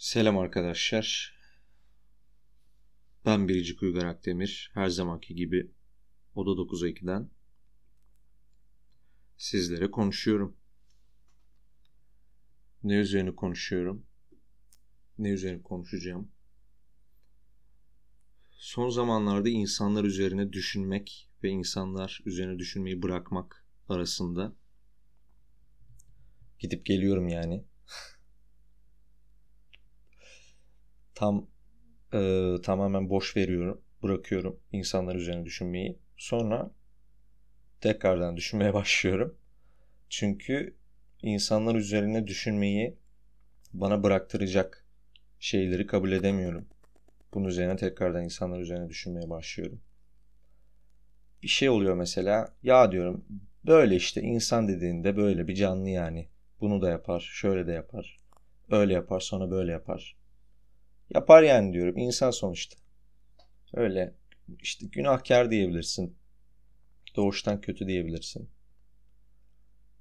Selam arkadaşlar. Ben Biricik Uygar Akdemir. Her zamanki gibi Oda 9'a 2'den sizlere konuşuyorum. Ne üzerine konuşuyorum? Ne üzerine konuşacağım? Son zamanlarda insanlar üzerine düşünmek ve insanlar üzerine düşünmeyi bırakmak arasında gidip geliyorum yani. Tam e, tamamen boş veriyorum, bırakıyorum insanlar üzerine düşünmeyi. Sonra tekrardan düşünmeye başlıyorum. Çünkü insanlar üzerine düşünmeyi bana bıraktıracak şeyleri kabul edemiyorum. Bunun üzerine tekrardan insanlar üzerine düşünmeye başlıyorum. Bir şey oluyor mesela. Ya diyorum böyle işte insan dediğinde böyle bir canlı yani. Bunu da yapar, şöyle de yapar. Öyle yapar, sonra böyle yapar. Yapar yani diyorum. İnsan sonuçta. Öyle işte günahkar diyebilirsin. Doğuştan kötü diyebilirsin.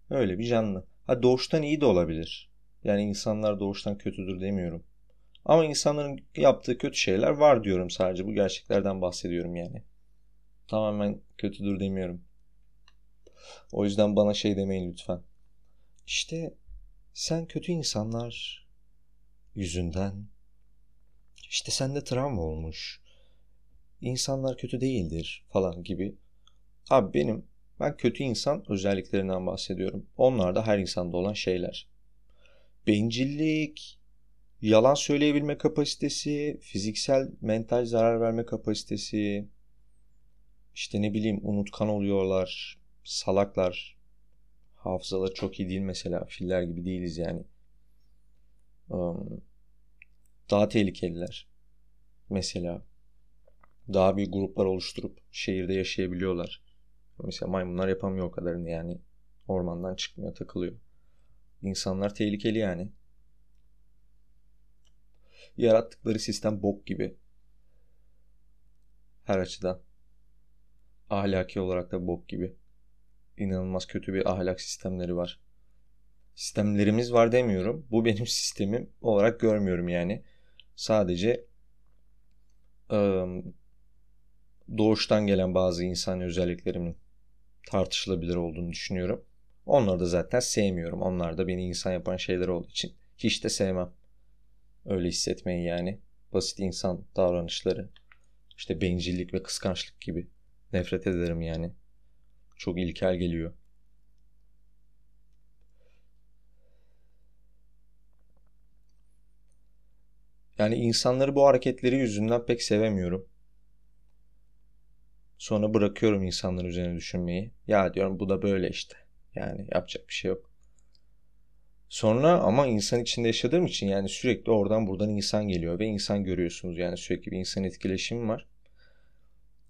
Öyle bir canlı. Ha doğuştan iyi de olabilir. Yani insanlar doğuştan kötüdür demiyorum. Ama insanların yaptığı kötü şeyler var diyorum sadece. Bu gerçeklerden bahsediyorum yani. Tamamen kötüdür demiyorum. O yüzden bana şey demeyin lütfen. İşte sen kötü insanlar yüzünden işte sende travma olmuş. İnsanlar kötü değildir falan gibi. Abi benim ben kötü insan özelliklerinden bahsediyorum. Onlar da her insanda olan şeyler. Bencillik, yalan söyleyebilme kapasitesi, fiziksel, mental zarar verme kapasitesi, işte ne bileyim unutkan oluyorlar, salaklar, hafızaları çok iyi değil mesela, filler gibi değiliz yani. Um, daha tehlikeliler. Mesela daha büyük gruplar oluşturup şehirde yaşayabiliyorlar. Mesela maymunlar yapamıyor o kadarını yani. Ormandan çıkmıyor, takılıyor. İnsanlar tehlikeli yani. Yarattıkları sistem bok gibi. Her açıdan. Ahlaki olarak da bok gibi. İnanılmaz kötü bir ahlak sistemleri var. Sistemlerimiz var demiyorum. Bu benim sistemim olarak görmüyorum yani. Sadece doğuştan gelen bazı insan özelliklerimin tartışılabilir olduğunu düşünüyorum. Onları da zaten sevmiyorum. Onlar da beni insan yapan şeyler olduğu için hiç de sevmem. Öyle hissetmeyi yani. Basit insan davranışları. işte bencillik ve kıskançlık gibi. Nefret ederim yani. Çok ilkel geliyor. Yani insanları bu hareketleri yüzünden pek sevemiyorum. Sonra bırakıyorum insanların üzerine düşünmeyi. Ya diyorum bu da böyle işte. Yani yapacak bir şey yok. Sonra ama insan içinde yaşadığım için yani sürekli oradan buradan insan geliyor ve insan görüyorsunuz. Yani sürekli bir insan etkileşimi var.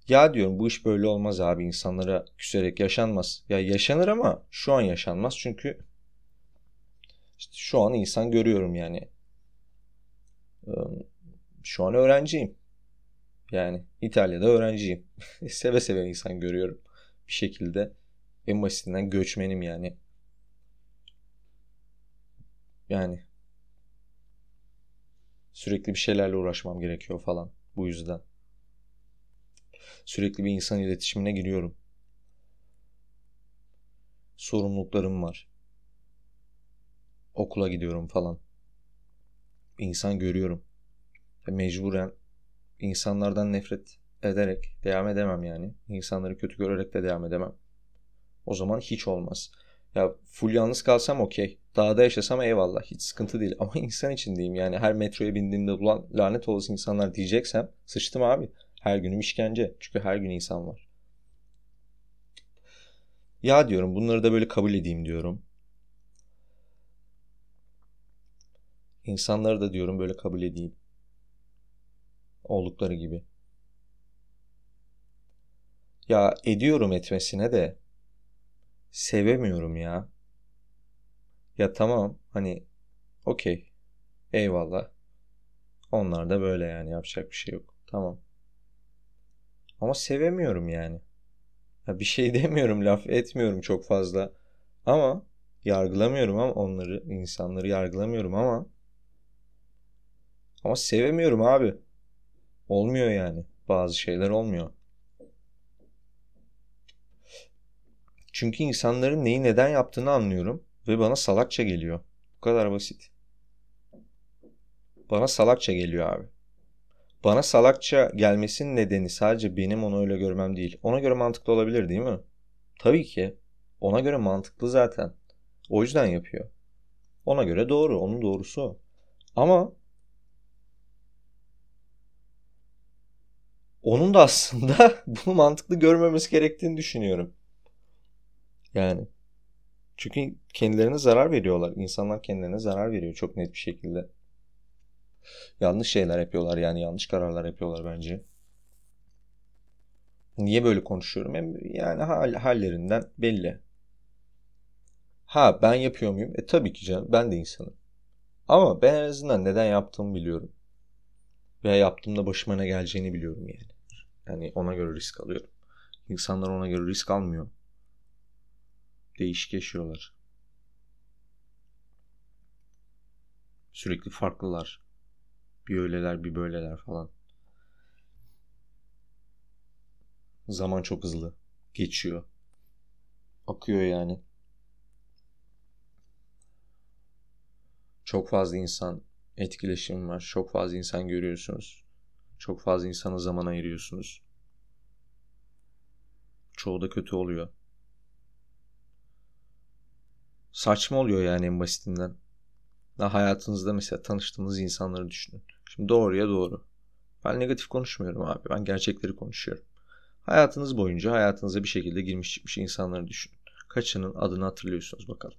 Ya diyorum bu iş böyle olmaz abi insanlara küserek yaşanmaz. Ya yaşanır ama şu an yaşanmaz çünkü işte şu an insan görüyorum yani. Şu an öğrenciyim. Yani İtalya'da öğrenciyim. seve seve insan görüyorum. Bir şekilde en basitinden göçmenim yani. Yani sürekli bir şeylerle uğraşmam gerekiyor falan bu yüzden. Sürekli bir insan iletişimine giriyorum. Sorumluluklarım var. Okula gidiyorum falan insan görüyorum. Ve mecburen insanlardan nefret ederek devam edemem yani. İnsanları kötü görerek de devam edemem. O zaman hiç olmaz. Ya full yalnız kalsam okey. Dağda yaşasam eyvallah. Hiç sıkıntı değil. Ama insan için diyeyim yani her metroya bindiğimde ulan lanet olası insanlar diyeceksem sıçtım abi. Her günüm işkence. Çünkü her gün insan var. Ya diyorum bunları da böyle kabul edeyim diyorum. İnsanları da diyorum böyle kabul edeyim. Oldukları gibi. Ya ediyorum etmesine de sevemiyorum ya. Ya tamam hani okey eyvallah. Onlar da böyle yani yapacak bir şey yok. Tamam. Ama sevemiyorum yani. Ya bir şey demiyorum, laf etmiyorum çok fazla. Ama yargılamıyorum ama onları, insanları yargılamıyorum ama Ama sevemiyorum abi. Olmuyor yani. Bazı şeyler olmuyor. Çünkü insanların neyi neden yaptığını anlıyorum ve bana salakça geliyor. Bu kadar basit. Bana salakça geliyor abi. Bana salakça gelmesinin nedeni sadece benim onu öyle görmem değil. Ona göre mantıklı olabilir değil mi? Tabii ki. Ona göre mantıklı zaten. O yüzden yapıyor. Ona göre doğru. Onun doğrusu. Ama onun da aslında bunu mantıklı görmemesi gerektiğini düşünüyorum. Yani çünkü kendilerine zarar veriyorlar. İnsanlar kendilerine zarar veriyor çok net bir şekilde. Yanlış şeyler yapıyorlar yani yanlış kararlar yapıyorlar bence. Niye böyle konuşuyorum? Yani hal, hallerinden belli. Ha ben yapıyor muyum? E tabii ki canım ben de insanım. Ama ben en azından neden yaptığımı biliyorum. Veya yaptığımda başıma ne geleceğini biliyorum yani. Yani ona göre risk alıyorum. İnsanlar ona göre risk almıyor. Değişik yaşıyorlar. Sürekli farklılar. Bir öyleler bir böyleler falan. Zaman çok hızlı. Geçiyor. Akıyor yani. Çok fazla insan etkileşim var. Çok fazla insan görüyorsunuz. Çok fazla insana zaman ayırıyorsunuz. Çoğu da kötü oluyor. Saçma oluyor yani en basitinden. Daha hayatınızda mesela tanıştığınız insanları düşünün. Şimdi doğruya doğru. Ben negatif konuşmuyorum abi. Ben gerçekleri konuşuyorum. Hayatınız boyunca hayatınıza bir şekilde girmiş çıkmış insanları düşünün. Kaçının adını hatırlıyorsunuz bakalım.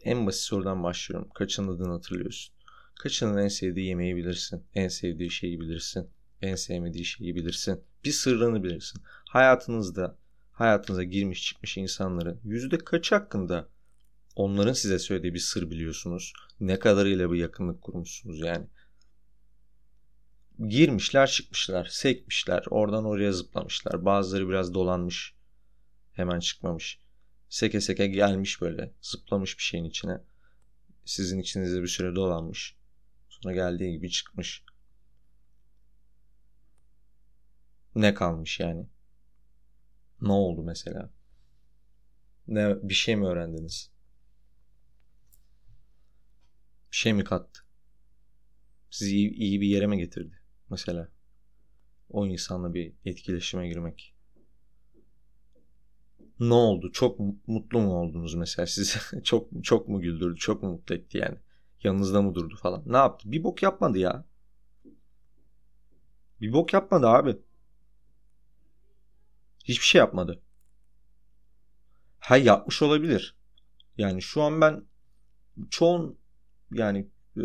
En basit sorudan başlıyorum. Kaçının adını hatırlıyorsun? Kaçının en sevdiği yemeği bilirsin. En sevdiği şeyi bilirsin. En sevmediği şeyi bilirsin. Bir sırrını bilirsin. Hayatınızda hayatınıza girmiş çıkmış insanların yüzde kaç hakkında onların size söylediği bir sır biliyorsunuz? Ne kadarıyla bir yakınlık kurmuşsunuz yani? Girmişler çıkmışlar, sekmişler, oradan oraya zıplamışlar. Bazıları biraz dolanmış, hemen çıkmamış. Seke seke gelmiş böyle, zıplamış bir şeyin içine. Sizin içinizde bir süre dolanmış. Sonra geldiği gibi çıkmış. Ne kalmış yani? Ne oldu mesela? Ne bir şey mi öğrendiniz? Bir şey mi kattı? Sizi iyi, iyi bir yere mi getirdi? Mesela o insanla bir etkileşime girmek. Ne oldu? Çok mutlu mu oldunuz mesela? Sizi çok çok mu güldürdü? Çok mu mutlu etti yani? Yanınızda mı durdu falan? Ne yaptı? Bir bok yapmadı ya. Bir bok yapmadı abi. Hiçbir şey yapmadı. Ha yapmış olabilir. Yani şu an ben çoğun yani e,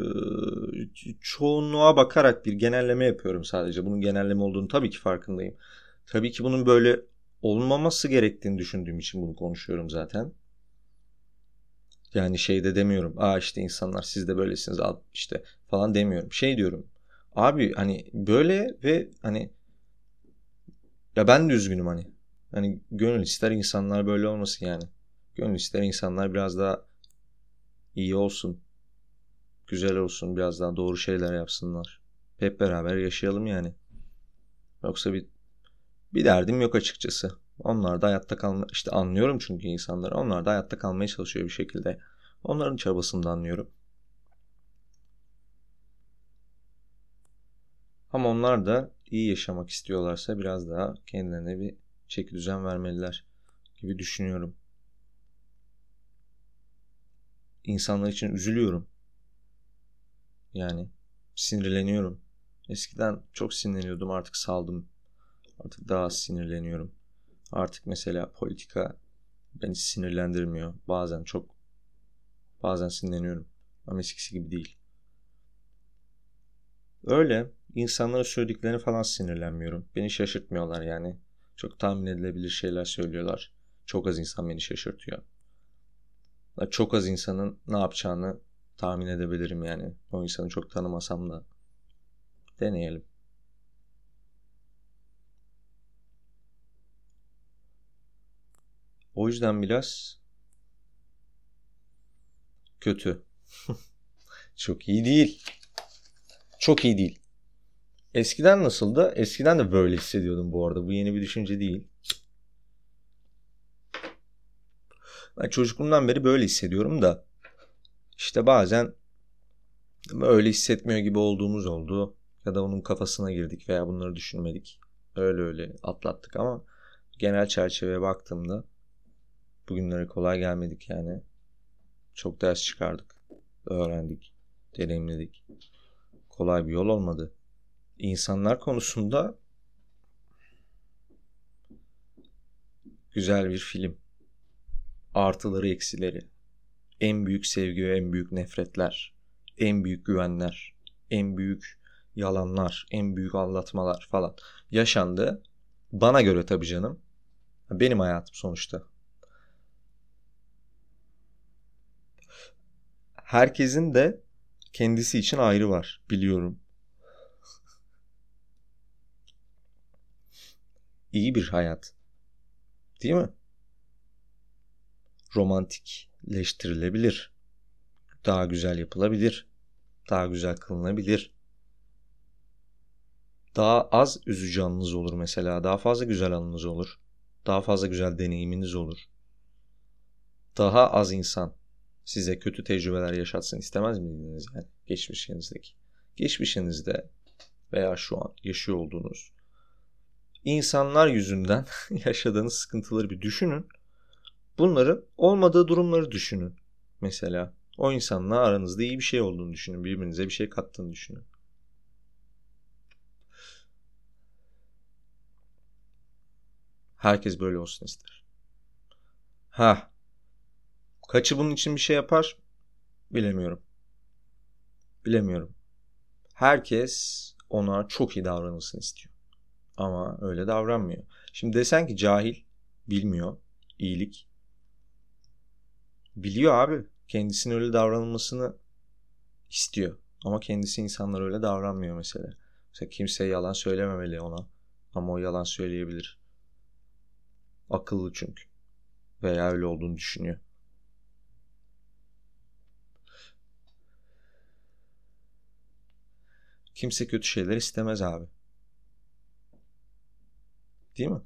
çoğunluğa bakarak bir genelleme yapıyorum sadece. Bunun genelleme olduğunu tabii ki farkındayım. Tabii ki bunun böyle olmaması gerektiğini düşündüğüm için bunu konuşuyorum zaten. Yani şey de demiyorum. Aa işte insanlar siz de böylesiniz işte falan demiyorum. Şey diyorum. Abi hani böyle ve hani ya ben de üzgünüm hani. Hani gönül ister insanlar böyle olmasın yani. Gönül ister insanlar biraz daha iyi olsun. Güzel olsun. Biraz daha doğru şeyler yapsınlar. Hep beraber yaşayalım yani. Yoksa bir bir derdim yok açıkçası. Onlar da hayatta kalma işte anlıyorum çünkü insanları. Onlar da hayatta kalmaya çalışıyor bir şekilde. Onların çabasını da anlıyorum. Ama onlar da iyi yaşamak istiyorlarsa biraz daha kendilerine bir çeki düzen vermeliler gibi düşünüyorum. İnsanlar için üzülüyorum. Yani sinirleniyorum. Eskiden çok sinirleniyordum artık saldım. Artık daha az sinirleniyorum. Artık mesela politika beni sinirlendirmiyor. Bazen çok bazen sinirleniyorum. Ama eskisi gibi değil. Öyle insanlara söylediklerini falan sinirlenmiyorum. Beni şaşırtmıyorlar yani. Çok tahmin edilebilir şeyler söylüyorlar. Çok az insan beni şaşırtıyor. Çok az insanın ne yapacağını tahmin edebilirim yani. O insanı çok tanımasam da deneyelim. O yüzden biraz kötü. çok iyi değil. Çok iyi değil. Eskiden nasıldı? Eskiden de böyle hissediyordum bu arada. Bu yeni bir düşünce değil. Ben çocukluğumdan beri böyle hissediyorum da işte bazen öyle hissetmiyor gibi olduğumuz oldu ya da onun kafasına girdik veya bunları düşünmedik. Öyle öyle atlattık ama genel çerçeveye baktığımda bugünlere kolay gelmedik yani. Çok ders çıkardık, öğrendik, deneyimledik. Kolay bir yol olmadı. İnsanlar konusunda güzel bir film. Artıları eksileri. En büyük sevgi ve en büyük nefretler. En büyük güvenler. En büyük yalanlar. En büyük aldatmalar falan. Yaşandı. Bana göre tabii canım. Benim hayatım sonuçta. Herkesin de kendisi için ayrı var biliyorum. İyi bir hayat. Değil mi? Romantikleştirilebilir. Daha güzel yapılabilir. Daha güzel kılınabilir. Daha az üzücü anınız olur mesela. Daha fazla güzel anınız olur. Daha fazla güzel deneyiminiz olur. Daha az insan size kötü tecrübeler yaşatsın istemez miydiniz yani geçmişinizdeki? Geçmişinizde veya şu an yaşıyor olduğunuz insanlar yüzünden yaşadığınız sıkıntıları bir düşünün. Bunların olmadığı durumları düşünün. Mesela o insanla aranızda iyi bir şey olduğunu düşünün. Birbirinize bir şey kattığını düşünün. Herkes böyle olsun ister. Ha. Kaçı bunun için bir şey yapar? Bilemiyorum. Bilemiyorum. Herkes ona çok iyi davranılsın istiyor. Ama öyle davranmıyor. Şimdi desen ki cahil, bilmiyor, iyilik. Biliyor abi. Kendisine öyle davranılmasını istiyor. Ama kendisi insanlar öyle davranmıyor mesela. Mesela kimseye yalan söylememeli ona. Ama o yalan söyleyebilir. Akıllı çünkü. Veya öyle olduğunu düşünüyor. Kimse kötü şeyler istemez abi. Değil mi?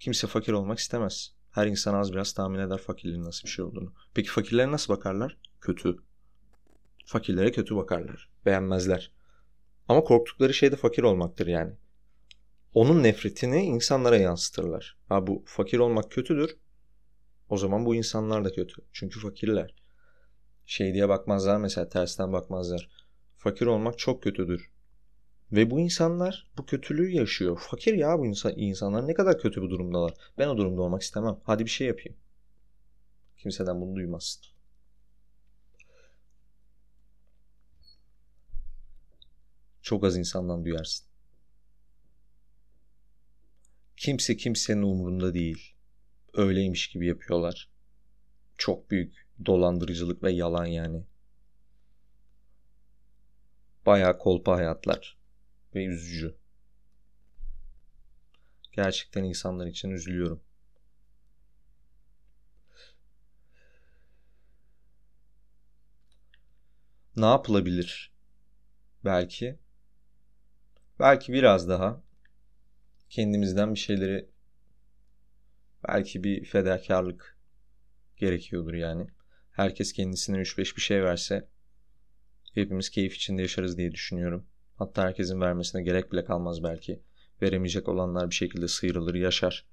Kimse fakir olmak istemez. Her insan az biraz tahmin eder fakirliğin nasıl bir şey olduğunu. Peki fakirlere nasıl bakarlar? Kötü. Fakirlere kötü bakarlar. Beğenmezler. Ama korktukları şey de fakir olmaktır yani. Onun nefretini insanlara yansıtırlar. Ha bu fakir olmak kötüdür. O zaman bu insanlar da kötü. Çünkü fakirler. Şey diye bakmazlar mesela tersten bakmazlar. Fakir olmak çok kötüdür. Ve bu insanlar bu kötülüğü yaşıyor. Fakir ya bu insan, insanlar ne kadar kötü bir durumdalar. Ben o durumda olmak istemem. Hadi bir şey yapayım. Kimseden bunu duymazsın. Çok az insandan duyarsın. Kimse kimsenin umurunda değil. Öyleymiş gibi yapıyorlar. Çok büyük dolandırıcılık ve yalan yani. Bayağı kolpa hayatlar ve üzücü. Gerçekten insanlar için üzülüyorum. Ne yapılabilir? Belki belki biraz daha kendimizden bir şeyleri belki bir fedakarlık gerekiyordur yani. Herkes kendisine 3-5 bir şey verse hepimiz keyif içinde yaşarız diye düşünüyorum. Hatta herkesin vermesine gerek bile kalmaz belki. Veremeyecek olanlar bir şekilde sıyrılır, yaşar.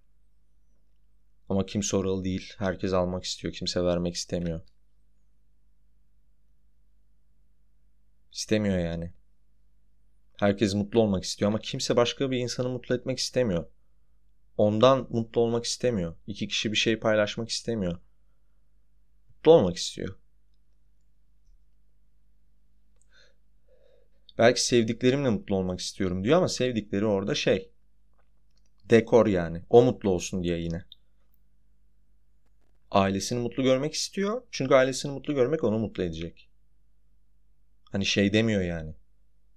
Ama kimse oralı değil. Herkes almak istiyor, kimse vermek istemiyor. İstemiyor yani. Herkes mutlu olmak istiyor ama kimse başka bir insanı mutlu etmek istemiyor. Ondan mutlu olmak istemiyor. İki kişi bir şey paylaşmak istemiyor. Mutlu olmak istiyor. Belki sevdiklerimle mutlu olmak istiyorum diyor ama sevdikleri orada şey. Dekor yani. O mutlu olsun diye yine. Ailesini mutlu görmek istiyor. Çünkü ailesini mutlu görmek onu mutlu edecek. Hani şey demiyor yani.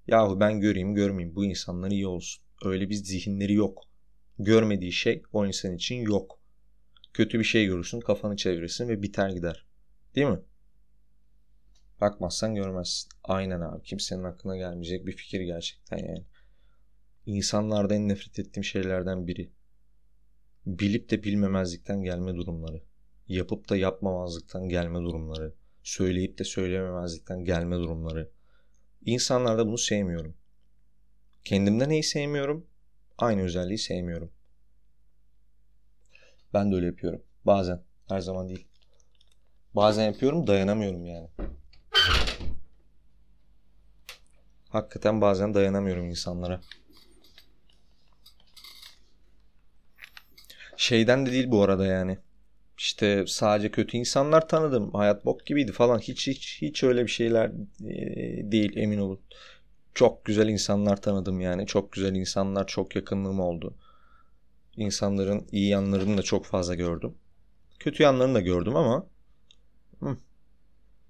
Yahu ben göreyim görmeyeyim bu insanlar iyi olsun. Öyle bir zihinleri yok. Görmediği şey o insan için yok. Kötü bir şey görürsün kafanı çevirirsin ve biter gider. Değil mi? Bakmazsan görmezsin. Aynen abi. Kimsenin aklına gelmeyecek bir fikir gerçekten yani. İnsanlarda en nefret ettiğim şeylerden biri. Bilip de bilmemezlikten gelme durumları. Yapıp da yapmamazlıktan gelme durumları. Söyleyip de söylememezlikten gelme durumları. İnsanlarda bunu sevmiyorum. Kendimde neyi sevmiyorum? Aynı özelliği sevmiyorum. Ben de öyle yapıyorum. Bazen. Her zaman değil. Bazen yapıyorum dayanamıyorum yani. Hakikaten bazen dayanamıyorum insanlara. Şeyden de değil bu arada yani. İşte sadece kötü insanlar tanıdım. Hayat bok gibiydi falan. Hiç hiç hiç öyle bir şeyler e, değil emin olun. Çok güzel insanlar tanıdım yani. Çok güzel insanlar, çok yakınlığım oldu. İnsanların iyi yanlarını da çok fazla gördüm. Kötü yanlarını da gördüm ama hı,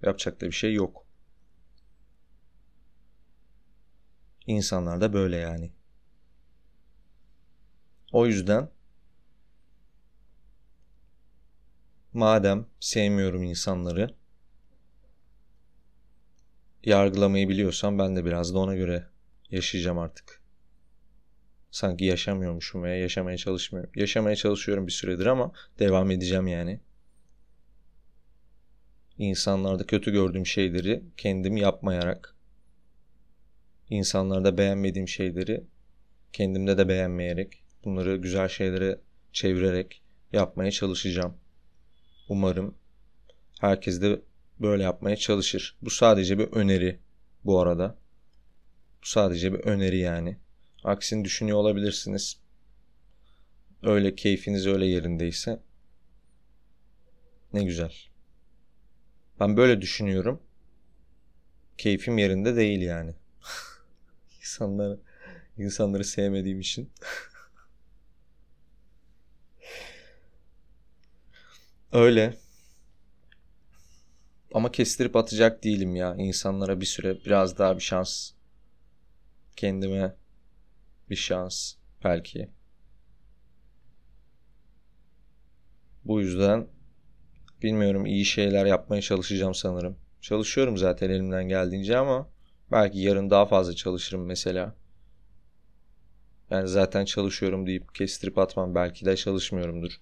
yapacak da bir şey yok. İnsanlar da böyle yani. O yüzden madem sevmiyorum insanları yargılamayı biliyorsam ben de biraz da ona göre yaşayacağım artık. Sanki yaşamıyormuşum veya yaşamaya çalışmıyorum. Yaşamaya çalışıyorum bir süredir ama devam edeceğim yani. İnsanlarda kötü gördüğüm şeyleri kendim yapmayarak insanlarda beğenmediğim şeyleri kendimde de beğenmeyerek bunları güzel şeylere çevirerek yapmaya çalışacağım. Umarım herkes de böyle yapmaya çalışır. Bu sadece bir öneri bu arada. Bu sadece bir öneri yani. Aksini düşünüyor olabilirsiniz. Öyle keyfiniz öyle yerindeyse ne güzel. Ben böyle düşünüyorum. Keyfim yerinde değil yani. İnsanları insanları sevmediğim için. Öyle. Ama kestirip atacak değilim ya. İnsanlara bir süre biraz daha bir şans. Kendime bir şans belki. Bu yüzden bilmiyorum iyi şeyler yapmaya çalışacağım sanırım. Çalışıyorum zaten elimden geldiğince ama belki yarın daha fazla çalışırım mesela. Yani zaten çalışıyorum deyip kestirip atmam. Belki de çalışmıyorumdur.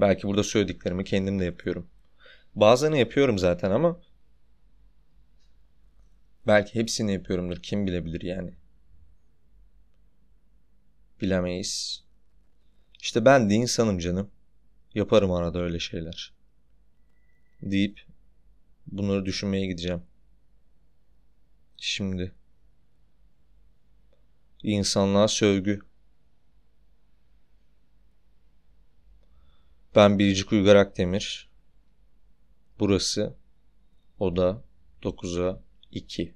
Belki burada söylediklerimi kendim de yapıyorum. Bazılarını yapıyorum zaten ama belki hepsini yapıyorumdur. Kim bilebilir yani. Bilemeyiz. İşte ben de insanım canım. Yaparım arada öyle şeyler. Deyip bunları düşünmeye gideceğim. Şimdi. İnsanlığa sövgü. Ben Biricik Uygar Akdemir. Burası Oda 9'a 2.